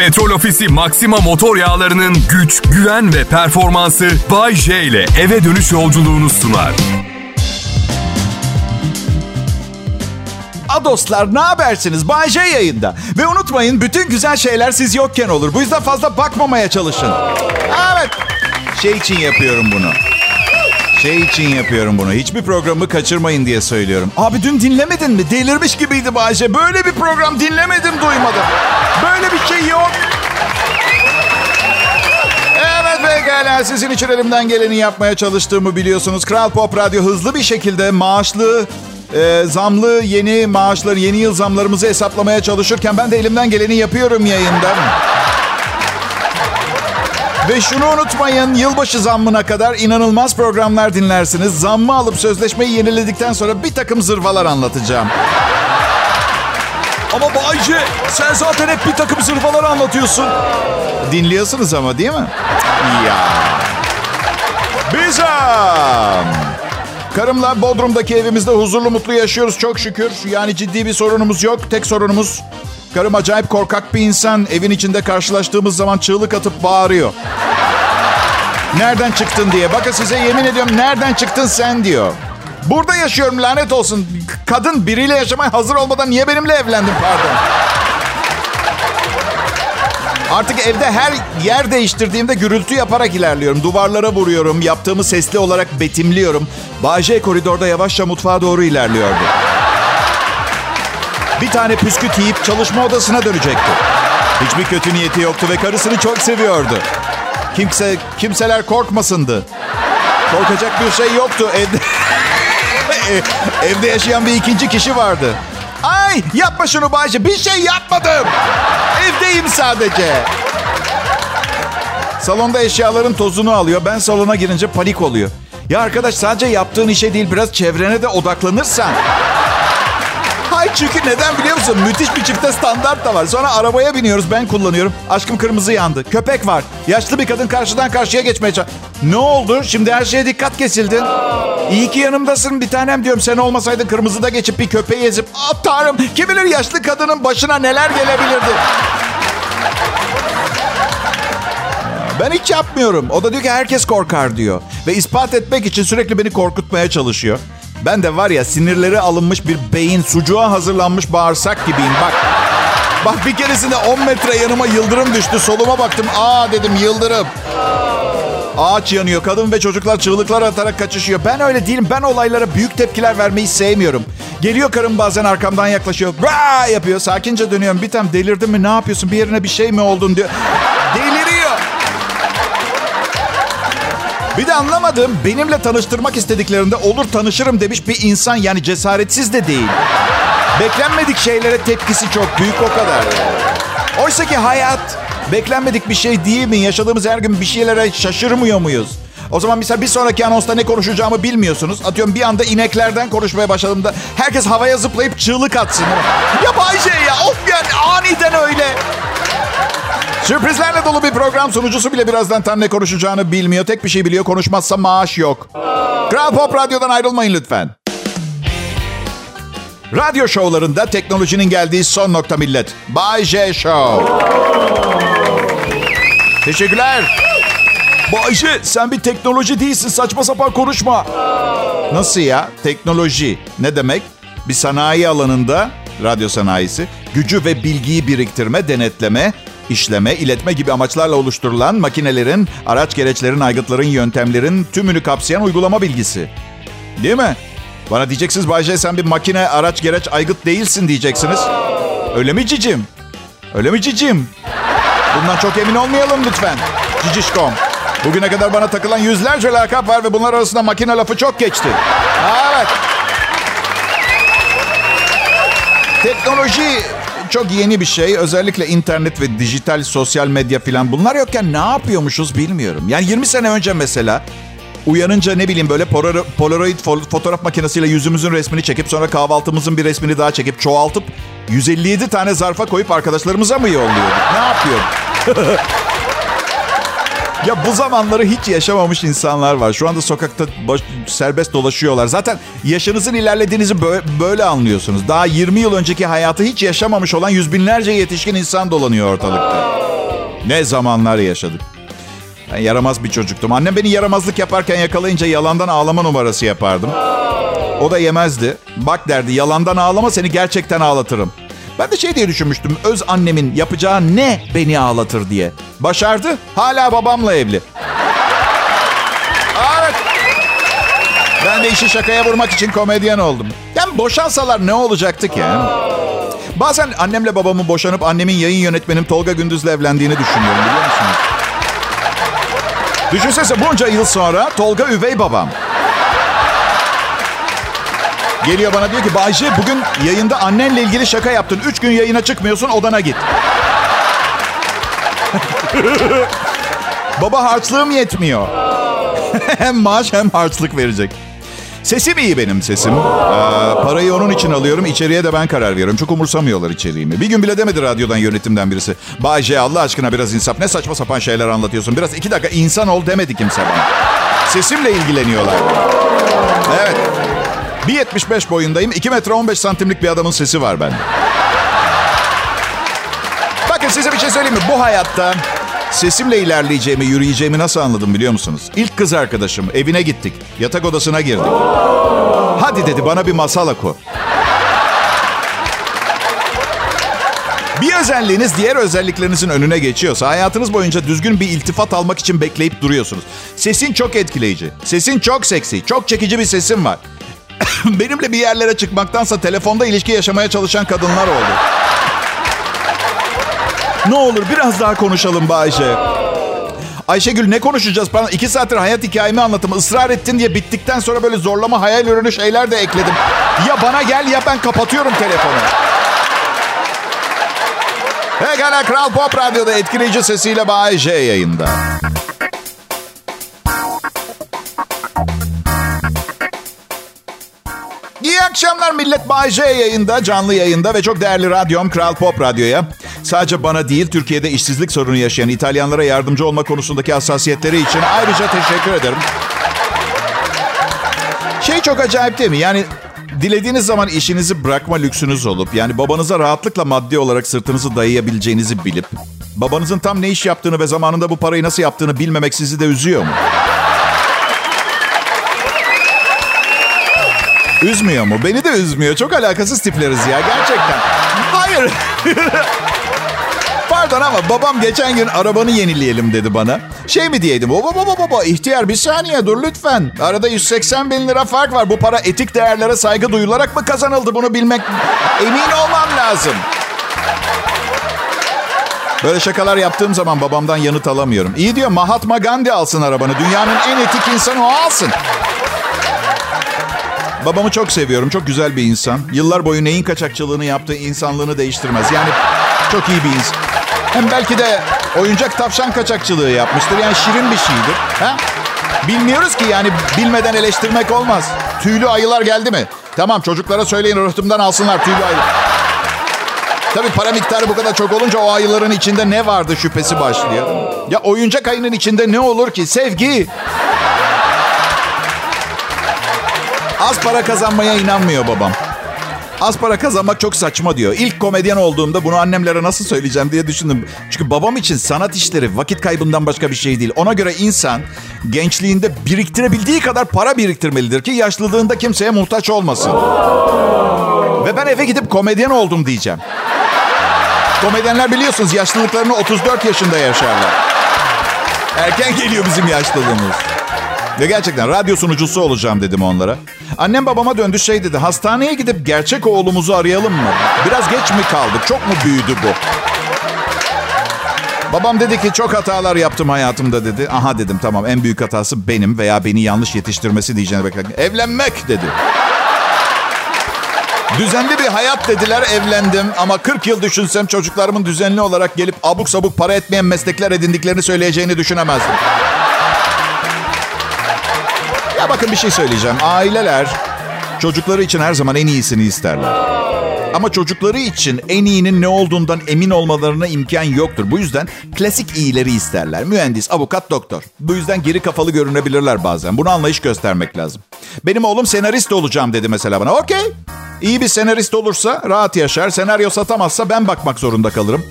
Petrol Ofisi Maxima motor yağlarının güç, güven ve performansı Bay J ile eve dönüş yolculuğunu sunar. A dostlar ne habersiniz? Bay J yayında. Ve unutmayın bütün güzel şeyler siz yokken olur. Bu yüzden fazla bakmamaya çalışın. Evet. Şey için yapıyorum bunu. Şey için yapıyorum bunu. Hiçbir programı kaçırmayın diye söylüyorum. Abi dün dinlemedin mi? Delirmiş gibiydi Bayce. Böyle bir program dinlemedim, duymadım. Böyle bir şey yok. Evet pekala. Sizin için elimden geleni yapmaya çalıştığımı biliyorsunuz. Kral Pop Radyo hızlı bir şekilde maaşlı, e, zamlı yeni maaşları, yeni yıl zamlarımızı hesaplamaya çalışırken ben de elimden geleni yapıyorum yayında. Ve şunu unutmayın, yılbaşı zammına kadar inanılmaz programlar dinlersiniz. Zammı alıp sözleşmeyi yeniledikten sonra bir takım zırvalar anlatacağım. Ama Bayce, sen zaten hep bir takım zırvalar anlatıyorsun. Dinliyorsunuz ama değil mi? Ya. Bizem. Karımla Bodrum'daki evimizde huzurlu mutlu yaşıyoruz çok şükür. Yani ciddi bir sorunumuz yok. Tek sorunumuz karım acayip korkak bir insan. Evin içinde karşılaştığımız zaman çığlık atıp bağırıyor. Nereden çıktın diye. Bakın size yemin ediyorum nereden çıktın sen diyor. Burada yaşıyorum lanet olsun. Kadın biriyle yaşamaya hazır olmadan niye benimle evlendin pardon. Artık evde her yer değiştirdiğimde gürültü yaparak ilerliyorum. Duvarlara vuruyorum. Yaptığımı sesli olarak betimliyorum. Bahçe koridorda yavaşça mutfağa doğru ilerliyordu. Bir tane püsküt yiyip çalışma odasına dönecekti. Hiçbir kötü niyeti yoktu ve karısını çok seviyordu. Kimse, kimseler korkmasındı. Korkacak bir şey yoktu. Evde, evde yaşayan bir ikinci kişi vardı. Ay yapma şunu Bayce. Bir şey yapmadım. Evdeyim sadece. Salonda eşyaların tozunu alıyor. Ben salona girince panik oluyor. Ya arkadaş sadece yaptığın işe değil biraz çevrene de odaklanırsan. Hay çünkü neden biliyor musun? Müthiş bir çifte standart da var. Sonra arabaya biniyoruz ben kullanıyorum. Aşkım kırmızı yandı. Köpek var. Yaşlı bir kadın karşıdan karşıya geçmeye çalışıyor. Ne oldu? Şimdi her şeye dikkat kesildin. İyi ki yanımdasın bir tanem diyorum. Sen olmasaydın kırmızıda geçip bir köpeği ezip... Ah tanrım kim bilir yaşlı kadının başına neler gelebilirdi. Ben hiç yapmıyorum. O da diyor ki herkes korkar diyor. Ve ispat etmek için sürekli beni korkutmaya çalışıyor. Ben de var ya sinirleri alınmış bir beyin, sucuğa hazırlanmış bağırsak gibiyim. Bak Bak bir keresinde 10 metre yanıma yıldırım düştü. Soluma baktım. Aa dedim yıldırım. Ağaç yanıyor. Kadın ve çocuklar çığlıklar atarak kaçışıyor. Ben öyle değilim. Ben olaylara büyük tepkiler vermeyi sevmiyorum. Geliyor karım bazen arkamdan yaklaşıyor. Raa yapıyor. Sakince dönüyorum. Bir tam delirdin mi? Ne yapıyorsun? Bir yerine bir şey mi oldun diyor. Deliriyor. Bir de anlamadım. Benimle tanıştırmak istediklerinde olur tanışırım demiş bir insan. Yani cesaretsiz de değil. Beklenmedik şeylere tepkisi çok büyük o kadar. Oysa ki hayat beklenmedik bir şey değil mi? Yaşadığımız her gün bir şeylere şaşırmıyor muyuz? O zaman mesela bir sonraki anonsta ne konuşacağımı bilmiyorsunuz. Atıyorum bir anda ineklerden konuşmaya başladığımda herkes havaya zıplayıp çığlık atsın. Ya Bayce ya of yani aniden öyle. Sürprizlerle dolu bir program sunucusu bile birazdan tam ne konuşacağını bilmiyor. Tek bir şey biliyor konuşmazsa maaş yok. Kral Pop Radyo'dan ayrılmayın lütfen. Radyo şovlarında teknolojinin geldiği son nokta millet. Bay J Show. Teşekkürler. Bayşe sen bir teknoloji değilsin saçma sapan konuşma. Nasıl ya? Teknoloji ne demek? Bir sanayi alanında, radyo sanayisi, gücü ve bilgiyi biriktirme, denetleme, işleme, iletme gibi amaçlarla oluşturulan makinelerin, araç gereçlerin, aygıtların, yöntemlerin tümünü kapsayan uygulama bilgisi. Değil mi? Bana diyeceksiniz Bayce sen bir makine, araç, gereç, aygıt değilsin diyeceksiniz. Öyle mi cicim? Öyle mi cicim? Bundan çok emin olmayalım lütfen. Cicişkom. Bugüne kadar bana takılan yüzlerce lakap var ve bunlar arasında makine lafı çok geçti. Evet. Teknoloji çok yeni bir şey. Özellikle internet ve dijital sosyal medya falan bunlar yokken ne yapıyormuşuz bilmiyorum. Yani 20 sene önce mesela uyanınca ne bileyim böyle polaroid fotoğraf makinesiyle yüzümüzün resmini çekip sonra kahvaltımızın bir resmini daha çekip çoğaltıp 157 tane zarfa koyup arkadaşlarımıza mı yolluyorduk? Ne yapıyorum? Ya bu zamanları hiç yaşamamış insanlar var. Şu anda sokakta baş, serbest dolaşıyorlar. Zaten yaşınızın ilerlediğinizi böyle, böyle anlıyorsunuz. Daha 20 yıl önceki hayatı hiç yaşamamış olan yüz binlerce yetişkin insan dolanıyor ortalıkta. Ne zamanlar yaşadık. Ben yaramaz bir çocuktum. Annem beni yaramazlık yaparken yakalayınca yalandan ağlama numarası yapardım. O da yemezdi. Bak derdi yalandan ağlama seni gerçekten ağlatırım. Ben de şey diye düşünmüştüm. Öz annemin yapacağı ne beni ağlatır diye. Başardı. Hala babamla evli. Evet. Ben de işi şakaya vurmak için komedyen oldum. Yani boşansalar ne olacaktı ki? Bazen annemle babamın boşanıp annemin yayın yönetmenim Tolga Gündüz'le evlendiğini düşünüyorum biliyor musunuz? Düşünsene bunca yıl sonra Tolga üvey babam. Geliyor bana diyor ki Bayce bugün yayında annenle ilgili şaka yaptın. Üç gün yayına çıkmıyorsun odana git. Baba harçlığım yetmiyor. hem maaş hem harçlık verecek. Sesim iyi benim sesim. Ee, parayı onun için alıyorum. İçeriye de ben karar veriyorum. Çok umursamıyorlar içeriğimi. Bir gün bile demedi radyodan yönetimden birisi. Bay Allah aşkına biraz insaf. Ne saçma sapan şeyler anlatıyorsun. Biraz iki dakika insan ol demedi kimse bana. Sesimle ilgileniyorlar. Evet. 1.75 boyundayım. 2 metre 15 santimlik bir adamın sesi var bende. Bakın size bir şey söyleyeyim mi? Bu hayatta sesimle ilerleyeceğimi, yürüyeceğimi nasıl anladım biliyor musunuz? İlk kız arkadaşım evine gittik. Yatak odasına girdik. Hadi dedi bana bir masal oku. Bir özelliğiniz diğer özelliklerinizin önüne geçiyorsa hayatınız boyunca düzgün bir iltifat almak için bekleyip duruyorsunuz. Sesin çok etkileyici. Sesin çok seksi. Çok çekici bir sesin var. Benimle bir yerlere çıkmaktansa telefonda ilişki yaşamaya çalışan kadınlar oldu. Ne olur biraz daha konuşalım Bayşe. Ayşegül ne konuşacağız? Bana iki saattir hayat hikayemi anlatım. Israr ettin diye bittikten sonra böyle zorlama hayal ürünü şeyler de ekledim. Ya bana gel ya ben kapatıyorum telefonu. Pekala Kral Pop Radyo'da etkileyici sesiyle Bayşe yayında. Akşamlar millet. Bay J yayında, canlı yayında ve çok değerli radyom Kral Pop Radyo'ya. Sadece bana değil, Türkiye'de işsizlik sorunu yaşayan İtalyanlara yardımcı olma konusundaki hassasiyetleri için ayrıca teşekkür ederim. Şey çok acayip değil mi? Yani dilediğiniz zaman işinizi bırakma lüksünüz olup, yani babanıza rahatlıkla maddi olarak sırtınızı dayayabileceğinizi bilip, babanızın tam ne iş yaptığını ve zamanında bu parayı nasıl yaptığını bilmemek sizi de üzüyor mu? Üzmüyor mu? Beni de üzmüyor. Çok alakasız tipleriz ya gerçekten. Hayır. Pardon ama babam geçen gün arabanı yenileyelim dedi bana. Şey mi diyeydim? Baba baba baba ihtiyar bir saniye dur lütfen. Arada 180 bin lira fark var. Bu para etik değerlere saygı duyularak mı kazanıldı? Bunu bilmek emin olmam lazım. Böyle şakalar yaptığım zaman babamdan yanıt alamıyorum. İyi diyor Mahatma Gandhi alsın arabanı. Dünyanın en etik insanı o alsın. Babamı çok seviyorum. Çok güzel bir insan. Yıllar boyu neyin kaçakçılığını yaptığı insanlığını değiştirmez. Yani çok iyi bir insan. Hem belki de oyuncak tavşan kaçakçılığı yapmıştır. Yani şirin bir şeydir. Ha? Bilmiyoruz ki yani bilmeden eleştirmek olmaz. Tüylü ayılar geldi mi? Tamam çocuklara söyleyin rıhtımdan alsınlar tüylü ayı. Tabii para miktarı bu kadar çok olunca o ayıların içinde ne vardı şüphesi başlıyor. Ya oyuncak ayının içinde ne olur ki? Sevgi. Az para kazanmaya inanmıyor babam. Az para kazanmak çok saçma diyor. İlk komedyen olduğumda bunu annemlere nasıl söyleyeceğim diye düşündüm. Çünkü babam için sanat işleri vakit kaybından başka bir şey değil. Ona göre insan gençliğinde biriktirebildiği kadar para biriktirmelidir ki yaşlılığında kimseye muhtaç olmasın. Ve ben eve gidip komedyen oldum diyeceğim. Komedyenler biliyorsunuz yaşlılıklarını 34 yaşında yaşarlar. Erken geliyor bizim yaşlılığımız. Ve gerçekten radyo sunucusu olacağım dedim onlara. Annem babama döndü şey dedi. Hastaneye gidip gerçek oğlumuzu arayalım mı? Biraz geç mi kaldık? Çok mu büyüdü bu? Babam dedi ki çok hatalar yaptım hayatımda dedi. Aha dedim tamam en büyük hatası benim veya beni yanlış yetiştirmesi diyeceğine beklerken. Evlenmek dedi. Düzenli bir hayat dediler evlendim ama 40 yıl düşünsem çocuklarımın düzenli olarak gelip abuk sabuk para etmeyen meslekler edindiklerini söyleyeceğini düşünemezdim. Bakın bir şey söyleyeceğim. Aileler çocukları için her zaman en iyisini isterler. Ama çocukları için en iyinin ne olduğundan emin olmalarına imkan yoktur. Bu yüzden klasik iyileri isterler. Mühendis, avukat, doktor. Bu yüzden geri kafalı görünebilirler bazen. Bunu anlayış göstermek lazım. Benim oğlum senarist olacağım dedi mesela bana. Okey. İyi bir senarist olursa rahat yaşar. Senaryo satamazsa ben bakmak zorunda kalırım.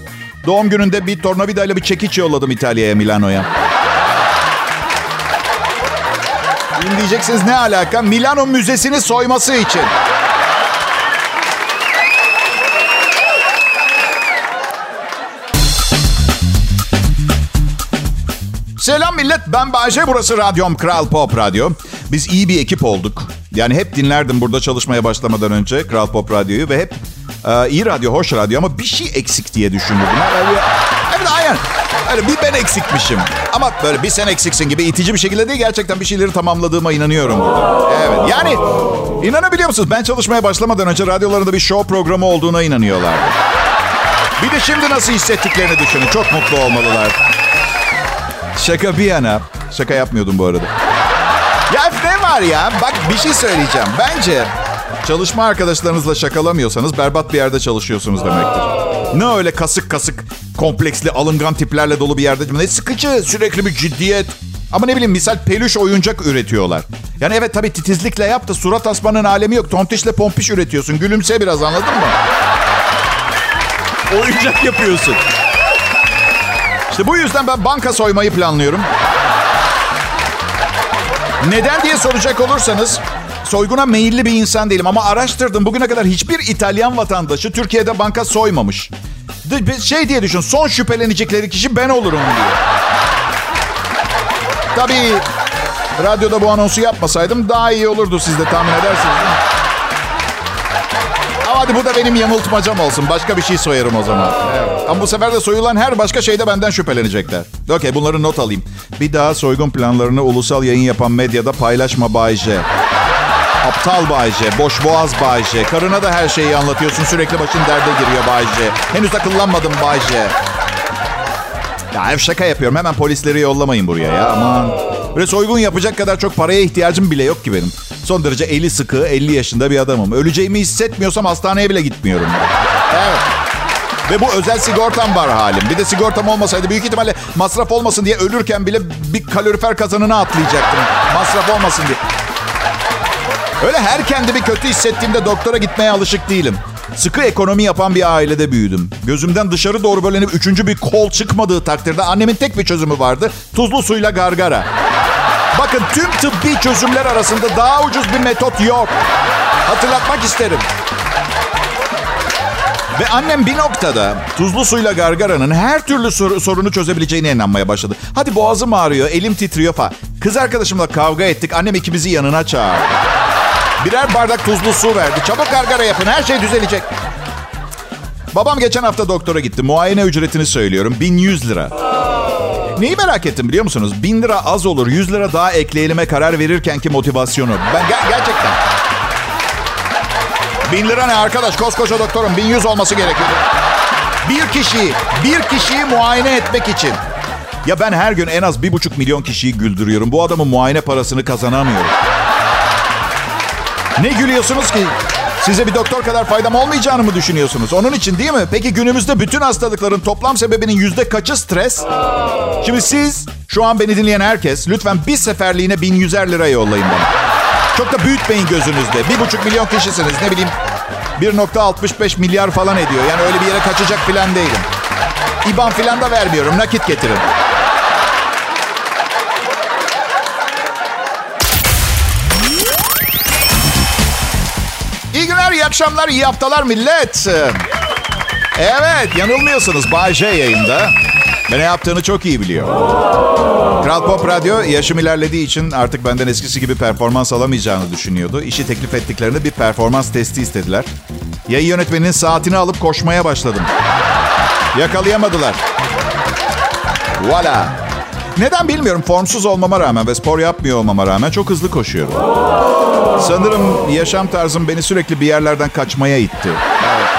Doğum gününde bir tornavidayla bir çekiç yolladım İtalya'ya, Milano'ya. Şimdi diyeceksiniz ne alaka? Milano Müzesi'ni soyması için. Selam millet, ben Bayce, burası Radyom Kral Pop Radyo. Biz iyi bir ekip olduk. Yani hep dinlerdim burada çalışmaya başlamadan önce Kral Pop Radyo'yu ve hep e, iyi radyo, hoş radyo ama bir şey eksik diye düşünürdüm. Evet, aynen. Öyle bir ben eksikmişim. Ama böyle bir sen eksiksin gibi itici bir şekilde değil. Gerçekten bir şeyleri tamamladığıma inanıyorum burada. Evet, yani inanabiliyor musunuz? Ben çalışmaya başlamadan önce radyolarında bir show programı olduğuna inanıyorlardı. Bir de şimdi nasıl hissettiklerini düşünün. Çok mutlu olmalılar. Şaka bir yana. Şaka yapmıyordum bu arada. Ya ne var ya? Bak bir şey söyleyeceğim. Bence çalışma arkadaşlarınızla şakalamıyorsanız berbat bir yerde çalışıyorsunuz demektir. Ne öyle kasık kasık, kompleksli, alıngan tiplerle dolu bir yerde. Ne sıkıcı, sürekli bir ciddiyet. Ama ne bileyim misal peluş oyuncak üretiyorlar. Yani evet tabii titizlikle yap da surat asmanın alemi yok. Tontişle pompiş üretiyorsun. Gülümse biraz anladın mı? Oyuncak yapıyorsun. İşte bu yüzden ben banka soymayı planlıyorum. Neden diye soracak olursanız soyguna meyilli bir insan değilim ama araştırdım. Bugüne kadar hiçbir İtalyan vatandaşı Türkiye'de banka soymamış. Şey diye düşün son şüphelenecekleri kişi ben olurum diye. Tabii radyoda bu anonsu yapmasaydım daha iyi olurdu siz de tahmin edersiniz. Ama hadi bu da benim yanıltmacam olsun. Başka bir şey soyarım o zaman. Evet. Ama bu sefer de soyulan her başka şeyde benden şüphelenecekler. Okey bunları not alayım. Bir daha soygun planlarını ulusal yayın yapan medyada paylaşma Bay J. Aptal Bay J, boş boğaz Bay J. Karına da her şeyi anlatıyorsun. Sürekli başın derde giriyor Bay J. Henüz akıllanmadım Bay J. Ya ev şaka yapıyorum. Hemen polisleri yollamayın buraya ya. Aman. Böyle soygun yapacak kadar çok paraya ihtiyacım bile yok ki benim. Son derece eli sıkı, 50 yaşında bir adamım. Öleceğimi hissetmiyorsam hastaneye bile gitmiyorum. Evet. Ve bu özel sigortam var halim. Bir de sigortam olmasaydı büyük ihtimalle masraf olmasın diye ölürken bile bir kalorifer kazanına atlayacaktım. Masraf olmasın diye. Öyle her kendimi kötü hissettiğimde doktora gitmeye alışık değilim. Sıkı ekonomi yapan bir ailede büyüdüm. Gözümden dışarı doğru böyle üçüncü bir kol çıkmadığı takdirde annemin tek bir çözümü vardı. Tuzlu suyla gargara. Bakın tüm tıbbi çözümler arasında daha ucuz bir metot yok. Hatırlatmak isterim. Ve annem bir noktada tuzlu suyla gargaranın her türlü sor- sorunu çözebileceğine inanmaya başladı. Hadi boğazım ağrıyor, elim titriyor falan. Kız arkadaşımla kavga ettik. Annem ikimizi yanına çağırdı. Birer bardak tuzlu su verdi. Çabuk gargara yapın, her şey düzelecek. Babam geçen hafta doktora gitti. Muayene ücretini söylüyorum. 1100 lira. Neyi merak ettim biliyor musunuz? 1000 lira az olur, 100 lira daha ekleyelim'e karar verirkenki motivasyonu. Ben ger- gerçekten... 1000 lira ne arkadaş? Koskoca doktorum 1100 olması gerekiyor. Bir kişiyi, bir kişiyi muayene etmek için. Ya ben her gün en az bir buçuk milyon kişiyi güldürüyorum. Bu adamın muayene parasını kazanamıyorum. Ne gülüyorsunuz ki? Size bir doktor kadar faydam olmayacağını mı düşünüyorsunuz? Onun için değil mi? Peki günümüzde bütün hastalıkların toplam sebebinin yüzde kaçı stres? Şimdi siz, şu an beni dinleyen herkes lütfen bir seferliğine 1100'er lira yollayın bana. Çok da büyütmeyin gözünüzde. Bir buçuk milyon kişisiniz ne bileyim 1.65 milyar falan ediyor. Yani öyle bir yere kaçacak falan değilim. İban falan da vermiyorum. Nakit getirin. İyi akşamlar, iyi haftalar millet. Evet, yanılmıyorsunuz. Bay J yayında. Ve ne yaptığını çok iyi biliyor. Kral Pop Radyo yaşım ilerlediği için artık benden eskisi gibi performans alamayacağını düşünüyordu. İşi teklif ettiklerinde bir performans testi istediler. Yayın yönetmeninin saatini alıp koşmaya başladım. Yakalayamadılar. Voila. Neden bilmiyorum. Formsuz olmama rağmen ve spor yapmıyor olmama rağmen çok hızlı koşuyorum. Sanırım yaşam tarzım beni sürekli bir yerlerden kaçmaya itti. Evet.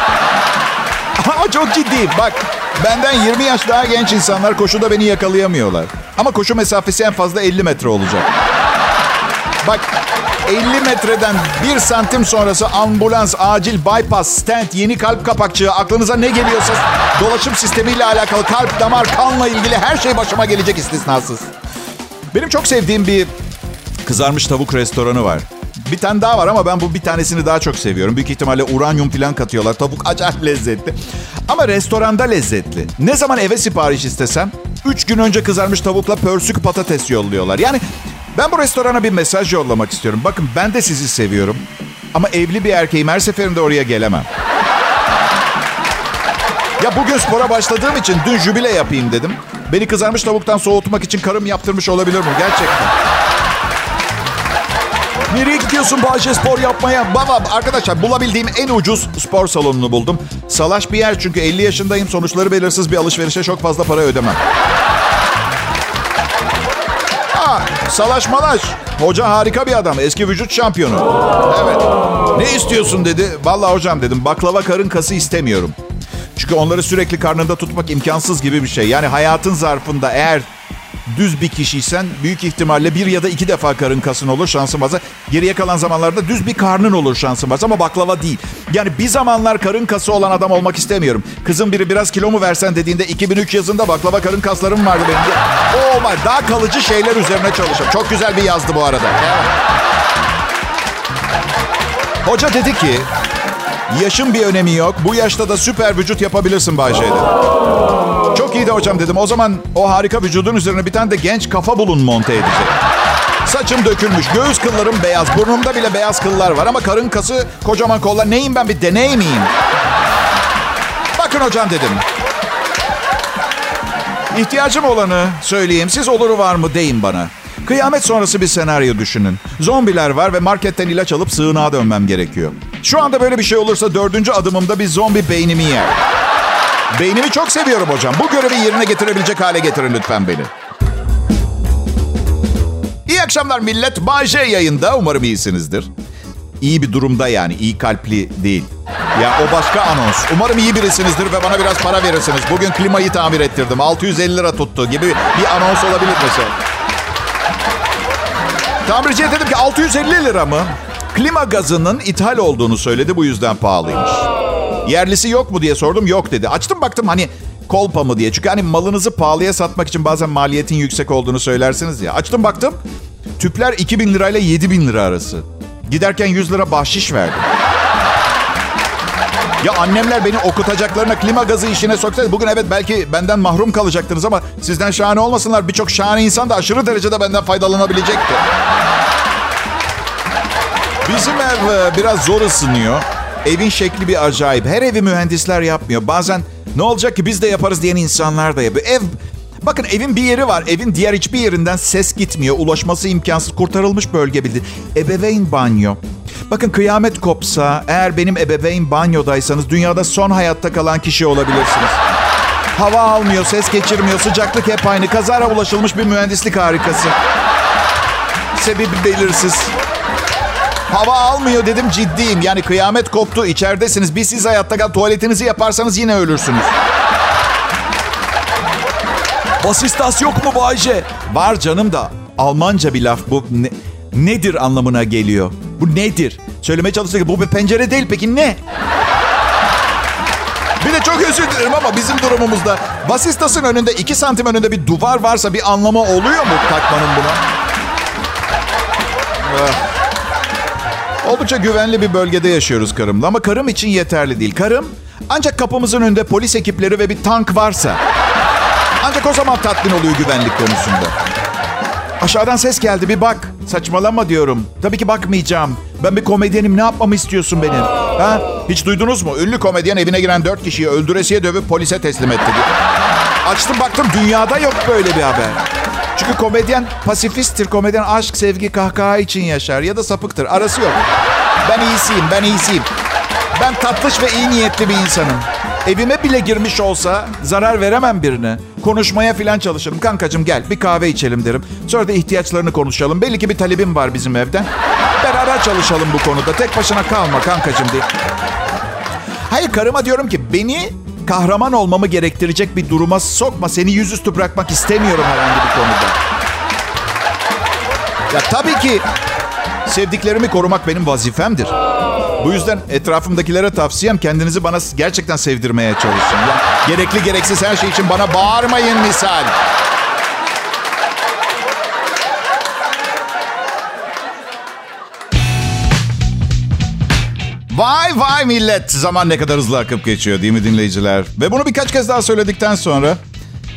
Ama çok ciddiyim. Bak benden 20 yaş daha genç insanlar koşuda beni yakalayamıyorlar. Ama koşu mesafesi en fazla 50 metre olacak. Bak 50 metreden 1 santim sonrası ambulans, acil, bypass, stent, yeni kalp kapakçığı, aklınıza ne geliyorsa dolaşım sistemiyle alakalı kalp, damar, kanla ilgili her şey başıma gelecek istisnasız. Benim çok sevdiğim bir kızarmış tavuk restoranı var. Bir tane daha var ama ben bu bir tanesini daha çok seviyorum. Büyük ihtimalle uranyum falan katıyorlar. Tavuk acayip lezzetli. Ama restoranda lezzetli. Ne zaman eve sipariş istesem 3 gün önce kızarmış tavukla pörsük patates yolluyorlar. Yani ben bu restorana bir mesaj yollamak istiyorum. Bakın ben de sizi seviyorum. Ama evli bir erkeğim her seferinde oraya gelemem. Ya bugün spora başladığım için dün jübile yapayım dedim. Beni kızarmış tavuktan soğutmak için karım yaptırmış olabilir mi? Gerçekten. Nereye gidiyorsun Bahçe spor yapmaya? Baba arkadaşlar bulabildiğim en ucuz spor salonunu buldum. Salaş bir yer çünkü 50 yaşındayım. Sonuçları belirsiz bir alışverişe çok fazla para ödemem. Ha, salaş malaş. Hoca harika bir adam. Eski vücut şampiyonu. Evet. Ne istiyorsun dedi. Vallahi hocam dedim baklava karın kası istemiyorum. Çünkü onları sürekli karnında tutmak imkansız gibi bir şey. Yani hayatın zarfında eğer düz bir kişiysen büyük ihtimalle bir ya da iki defa karın kasın olur şansın varsa. Geriye kalan zamanlarda düz bir karnın olur şansın varsa ama baklava değil. Yani bir zamanlar karın kası olan adam olmak istemiyorum. Kızım biri biraz kilo mu versen dediğinde 2003 yazında baklava karın kaslarım vardı benim. Oh my, daha kalıcı şeyler üzerine çalışıyorum. Çok güzel bir yazdı bu arada. Hoca dedi ki Yaşın bir önemi yok. Bu yaşta da süper vücut yapabilirsin Bayşe dedi. Çok iyi de hocam dedim. O zaman o harika vücudun üzerine bir tane de genç kafa bulun monte edecek. Saçım dökülmüş, göğüs kıllarım beyaz, burnumda bile beyaz kıllar var ama karın kası, kocaman kollar. Neyim ben bir deney miyim? Bakın hocam dedim. İhtiyacım olanı söyleyeyim. Siz oluru var mı deyin bana. Kıyamet sonrası bir senaryo düşünün. Zombiler var ve marketten ilaç alıp sığınağa dönmem gerekiyor. Şu anda böyle bir şey olursa dördüncü adımımda bir zombi beynimi yer. Beynimi çok seviyorum hocam. Bu görevi yerine getirebilecek hale getirin lütfen beni. İyi akşamlar millet. Bay J yayında. Umarım iyisinizdir. İyi bir durumda yani. iyi kalpli değil. Ya o başka anons. Umarım iyi birisinizdir ve bana biraz para verirsiniz. Bugün klimayı tamir ettirdim. 650 lira tuttu gibi bir anons olabilir mesela. Tamirciye dedim ki 650 lira mı? Klima gazının ithal olduğunu söyledi bu yüzden pahalıymış. Yerlisi yok mu diye sordum yok dedi. Açtım baktım hani kolpa mı diye. Çünkü hani malınızı pahalıya satmak için bazen maliyetin yüksek olduğunu söylersiniz ya. Açtım baktım tüpler 2000 lirayla 7000 lira arası. Giderken 100 lira bahşiş verdim. Ya annemler beni okutacaklarına klima gazı işine soksaydı bugün evet belki benden mahrum kalacaktınız ama sizden şahane olmasınlar. Birçok şahane insan da aşırı derecede benden faydalanabilecekti. Bizim ev e, biraz zor ısınıyor. Evin şekli bir acayip. Her evi mühendisler yapmıyor. Bazen ne olacak ki biz de yaparız diyen insanlar da yapıyor. Ev Bakın evin bir yeri var. Evin diğer hiçbir yerinden ses gitmiyor. Ulaşması imkansız. Kurtarılmış bölge bildi. Ebeveyn banyo. Bakın kıyamet kopsa eğer benim ebeveyn banyodaysanız dünyada son hayatta kalan kişi olabilirsiniz. Hava almıyor, ses geçirmiyor, sıcaklık hep aynı. Kazara bulaşılmış bir mühendislik harikası. Sebebi belirsiz. Hava almıyor dedim ciddiyim. Yani kıyamet koptu içeridesiniz. Bir siz hayatta kal tuvaletinizi yaparsanız yine ölürsünüz. Basistas yok mu Bayce? Var canım da Almanca bir laf bu. Ne, nedir anlamına geliyor? Bu nedir? Söylemeye çalıştık. Bu bir pencere değil peki ne? Bir de çok özür dilerim ama bizim durumumuzda Basistas'ın önünde iki santim önünde bir duvar varsa bir anlamı oluyor mu takmanın buna? Ah. Oldukça güvenli bir bölgede yaşıyoruz karımla ama karım için yeterli değil. Karım ancak kapımızın önünde polis ekipleri ve bir tank varsa ancak o zaman tatmin oluyor güvenlik konusunda. Aşağıdan ses geldi bir bak. Saçmalama diyorum. Tabii ki bakmayacağım. Ben bir komedyenim ne yapmamı istiyorsun benim? Ha? Hiç duydunuz mu? Ünlü komedyen evine giren dört kişiyi öldüresiye dövüp polise teslim etti. Açtım baktım dünyada yok böyle bir haber. Çünkü komedyen pasifisttir. Komedyen aşk, sevgi, kahkaha için yaşar. Ya da sapıktır. Arası yok. Ben iyisiyim, ben iyisiyim. Ben tatlış ve iyi niyetli bir insanım. Evime bile girmiş olsa zarar veremem birine. Konuşmaya falan çalışırım. Kankacığım gel bir kahve içelim derim. Sonra da ihtiyaçlarını konuşalım. Belli ki bir talebim var bizim evden. Beraber çalışalım bu konuda. Tek başına kalma kankacığım diye. Hayır karıma diyorum ki beni kahraman olmamı gerektirecek bir duruma sokma. Seni yüzüstü bırakmak istemiyorum herhangi bir konuda. Ya tabii ki sevdiklerimi korumak benim vazifemdir. Bu yüzden etrafımdakilere tavsiyem kendinizi bana gerçekten sevdirmeye çalışın. Ya, gerekli gereksiz her şey için bana bağırmayın misal. Vay vay millet. Zaman ne kadar hızlı akıp geçiyor değil mi dinleyiciler? Ve bunu birkaç kez daha söyledikten sonra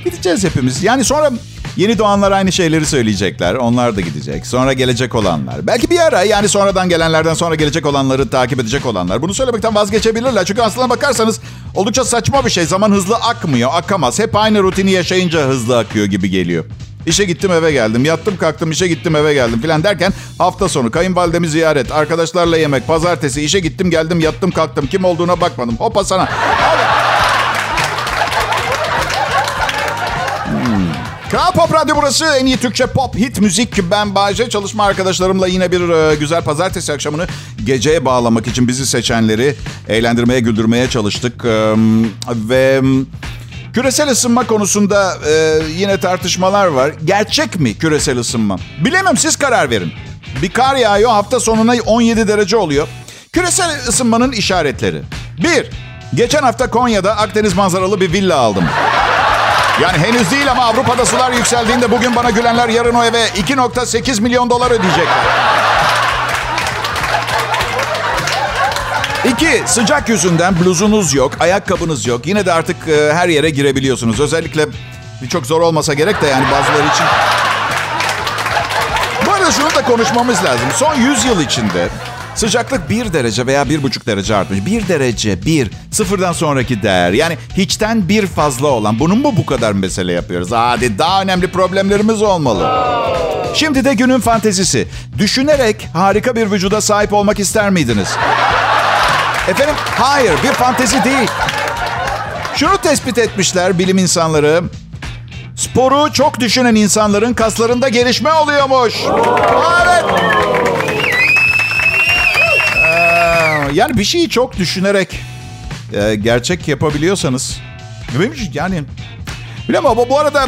gideceğiz hepimiz. Yani sonra yeni doğanlar aynı şeyleri söyleyecekler. Onlar da gidecek. Sonra gelecek olanlar. Belki bir ara yani sonradan gelenlerden sonra gelecek olanları takip edecek olanlar. Bunu söylemekten vazgeçebilirler. Çünkü aslına bakarsanız oldukça saçma bir şey. Zaman hızlı akmıyor, akamaz. Hep aynı rutini yaşayınca hızlı akıyor gibi geliyor. İşe gittim eve geldim. Yattım kalktım işe gittim eve geldim filan derken hafta sonu kayınvalidemi ziyaret, arkadaşlarla yemek, pazartesi işe gittim geldim yattım kalktım. Kim olduğuna bakmadım. Hopa sana. Hmm. Kral Pop Radyo burası. En iyi Türkçe pop hit müzik. Ben Bayce. Çalışma arkadaşlarımla yine bir e, güzel pazartesi akşamını geceye bağlamak için bizi seçenleri eğlendirmeye, güldürmeye çalıştık. E, ve... Küresel ısınma konusunda e, yine tartışmalar var. Gerçek mi küresel ısınma? Bilemem siz karar verin. Bir kar yağıyor hafta sonuna 17 derece oluyor. Küresel ısınmanın işaretleri. Bir, geçen hafta Konya'da Akdeniz manzaralı bir villa aldım. Yani henüz değil ama Avrupa'da sular yükseldiğinde bugün bana gülenler yarın o eve 2.8 milyon dolar ödeyecekler. İki, sıcak yüzünden bluzunuz yok, ayakkabınız yok. Yine de artık e, her yere girebiliyorsunuz. Özellikle çok zor olmasa gerek de yani bazıları için. Bu arada şunu da konuşmamız lazım. Son 100 yıl içinde sıcaklık 1 derece veya 1,5 derece artmış. 1 derece, 1. Sıfırdan sonraki değer. Yani hiçten bir fazla olan. Bunun mu bu kadar mesele yapıyoruz? Hadi daha önemli problemlerimiz olmalı. Şimdi de günün fantezisi. Düşünerek harika bir vücuda sahip olmak ister miydiniz? Efendim hayır bir fantezi değil. Şunu tespit etmişler bilim insanları. Sporu çok düşünen insanların kaslarında gelişme oluyormuş. Evet. Ee, yani bir şeyi çok düşünerek e, gerçek yapabiliyorsanız. Yani Bilmem ama bu arada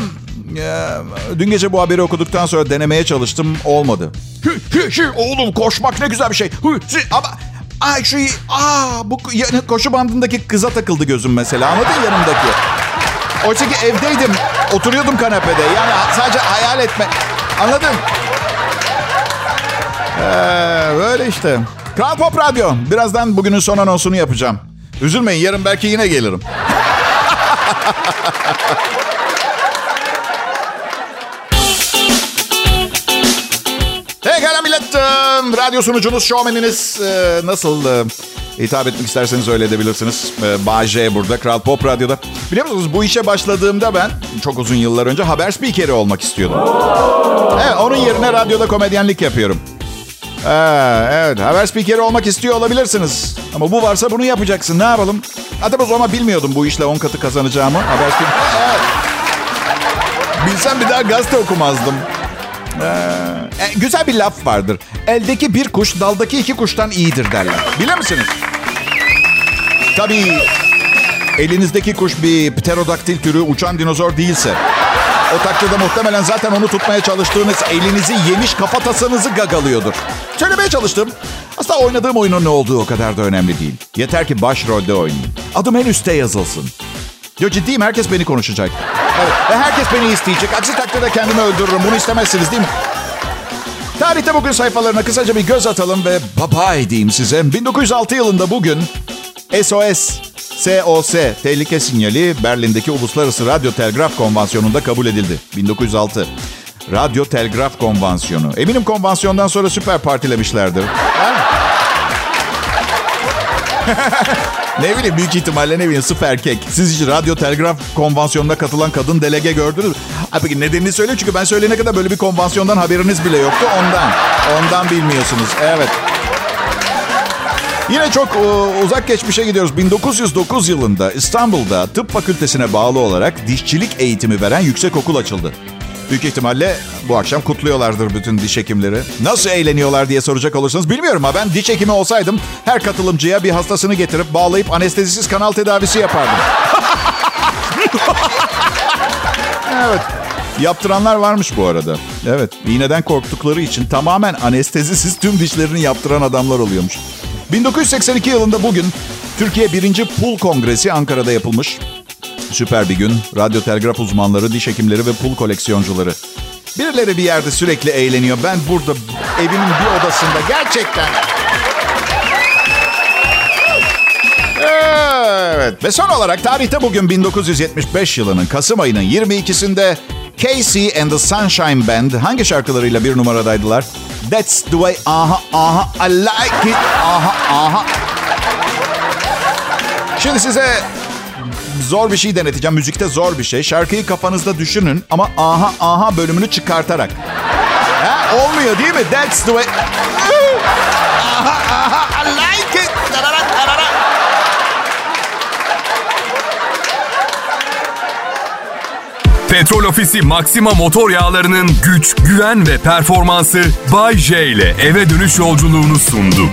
e, dün gece bu haberi okuduktan sonra denemeye çalıştım olmadı. Hü, hü, hü, oğlum koşmak ne güzel bir şey. Hü, hü, ama Ay şu aa bu koşu bandındaki kıza takıldı gözüm mesela. Anladın yanımdaki. Oysa ki evdeydim. Oturuyordum kanepede. Yani sadece hayal etme. Anladın? Ee, böyle işte. Kral Pop Radyo. Birazdan bugünün son anonsunu yapacağım. Üzülmeyin yarın belki yine gelirim. Radyo sunucunuz, şovmeniniz e, nasıl e, hitap etmek isterseniz öyle edebilirsiniz. E, Bağ burada, Kral Pop Radyo'da. Biliyor musunuz bu işe başladığımda ben çok uzun yıllar önce haber spikeri olmak istiyordum. Evet, onun yerine radyoda komedyenlik yapıyorum. Ee, evet, haber spikeri olmak istiyor olabilirsiniz. Ama bu varsa bunu yapacaksın. Ne yapalım? Hatta o zaman bilmiyordum bu işle 10 katı kazanacağımı. Haber spikeri... Bilsem bir daha gazete okumazdım. Ee, güzel bir laf vardır. Eldeki bir kuş daldaki iki kuştan iyidir derler. Bilir misiniz? Tabii elinizdeki kuş bir pterodaktil türü uçan dinozor değilse... O takdirde muhtemelen zaten onu tutmaya çalıştığınız elinizi yemiş kafatasınızı gagalıyordur. Söylemeye çalıştım. Aslında oynadığım oyunun ne olduğu o kadar da önemli değil. Yeter ki başrolde oynayayım. Adım en üstte yazılsın. Yo ciddiyim herkes beni konuşacak. Evet, ve herkes beni isteyecek. Aksi takdirde kendimi öldürürüm. Bunu istemezsiniz değil mi? Tarihte bugün sayfalarına kısaca bir göz atalım ve baba edeyim size. 1906 yılında bugün SOS, SOS tehlike sinyali Berlin'deki Uluslararası Radyo Telgraf Konvansiyonu'nda kabul edildi. 1906. Radyo Telgraf Konvansiyonu. Eminim konvansiyondan sonra süper partilemişlerdir. ne bileyim büyük ihtimalle ne bileyim sıf erkek. Siz hiç radyo telgraf konvansiyonuna katılan kadın delege gördünüz mü? Ha, peki nedenini söyle çünkü ben söyleyene kadar böyle bir konvansiyondan haberiniz bile yoktu ondan. Ondan bilmiyorsunuz. Evet. Yine çok uh, uzak geçmişe gidiyoruz. 1909 yılında İstanbul'da tıp fakültesine bağlı olarak dişçilik eğitimi veren yüksek okul açıldı. Büyük ihtimalle bu akşam kutluyorlardır bütün diş hekimleri. Nasıl eğleniyorlar diye soracak olursanız bilmiyorum ama ben diş hekimi olsaydım her katılımcıya bir hastasını getirip bağlayıp anestezisiz kanal tedavisi yapardım. evet. Yaptıranlar varmış bu arada. Evet. İğneden korktukları için tamamen anestezisiz tüm dişlerini yaptıran adamlar oluyormuş. 1982 yılında bugün Türkiye 1. Pul Kongresi Ankara'da yapılmış. Süper bir gün. Radyo telgraf uzmanları, diş hekimleri ve pul koleksiyoncuları. Birileri bir yerde sürekli eğleniyor. Ben burada evimin bir odasında gerçekten... Evet ve son olarak tarihte bugün 1975 yılının Kasım ayının 22'sinde Casey and the Sunshine Band hangi şarkılarıyla bir numaradaydılar? That's the way, aha aha, I like it, aha aha. Şimdi size zor bir şey deneteceğim. Müzikte zor bir şey. Şarkıyı kafanızda düşünün ama aha aha bölümünü çıkartarak. Ha, olmuyor değil mi? That's the way. Aha aha, I like it. Petrol Ofisi Maxima motor yağlarının güç, güven ve performansı Bay J ile eve dönüş yolculuğunu sundu.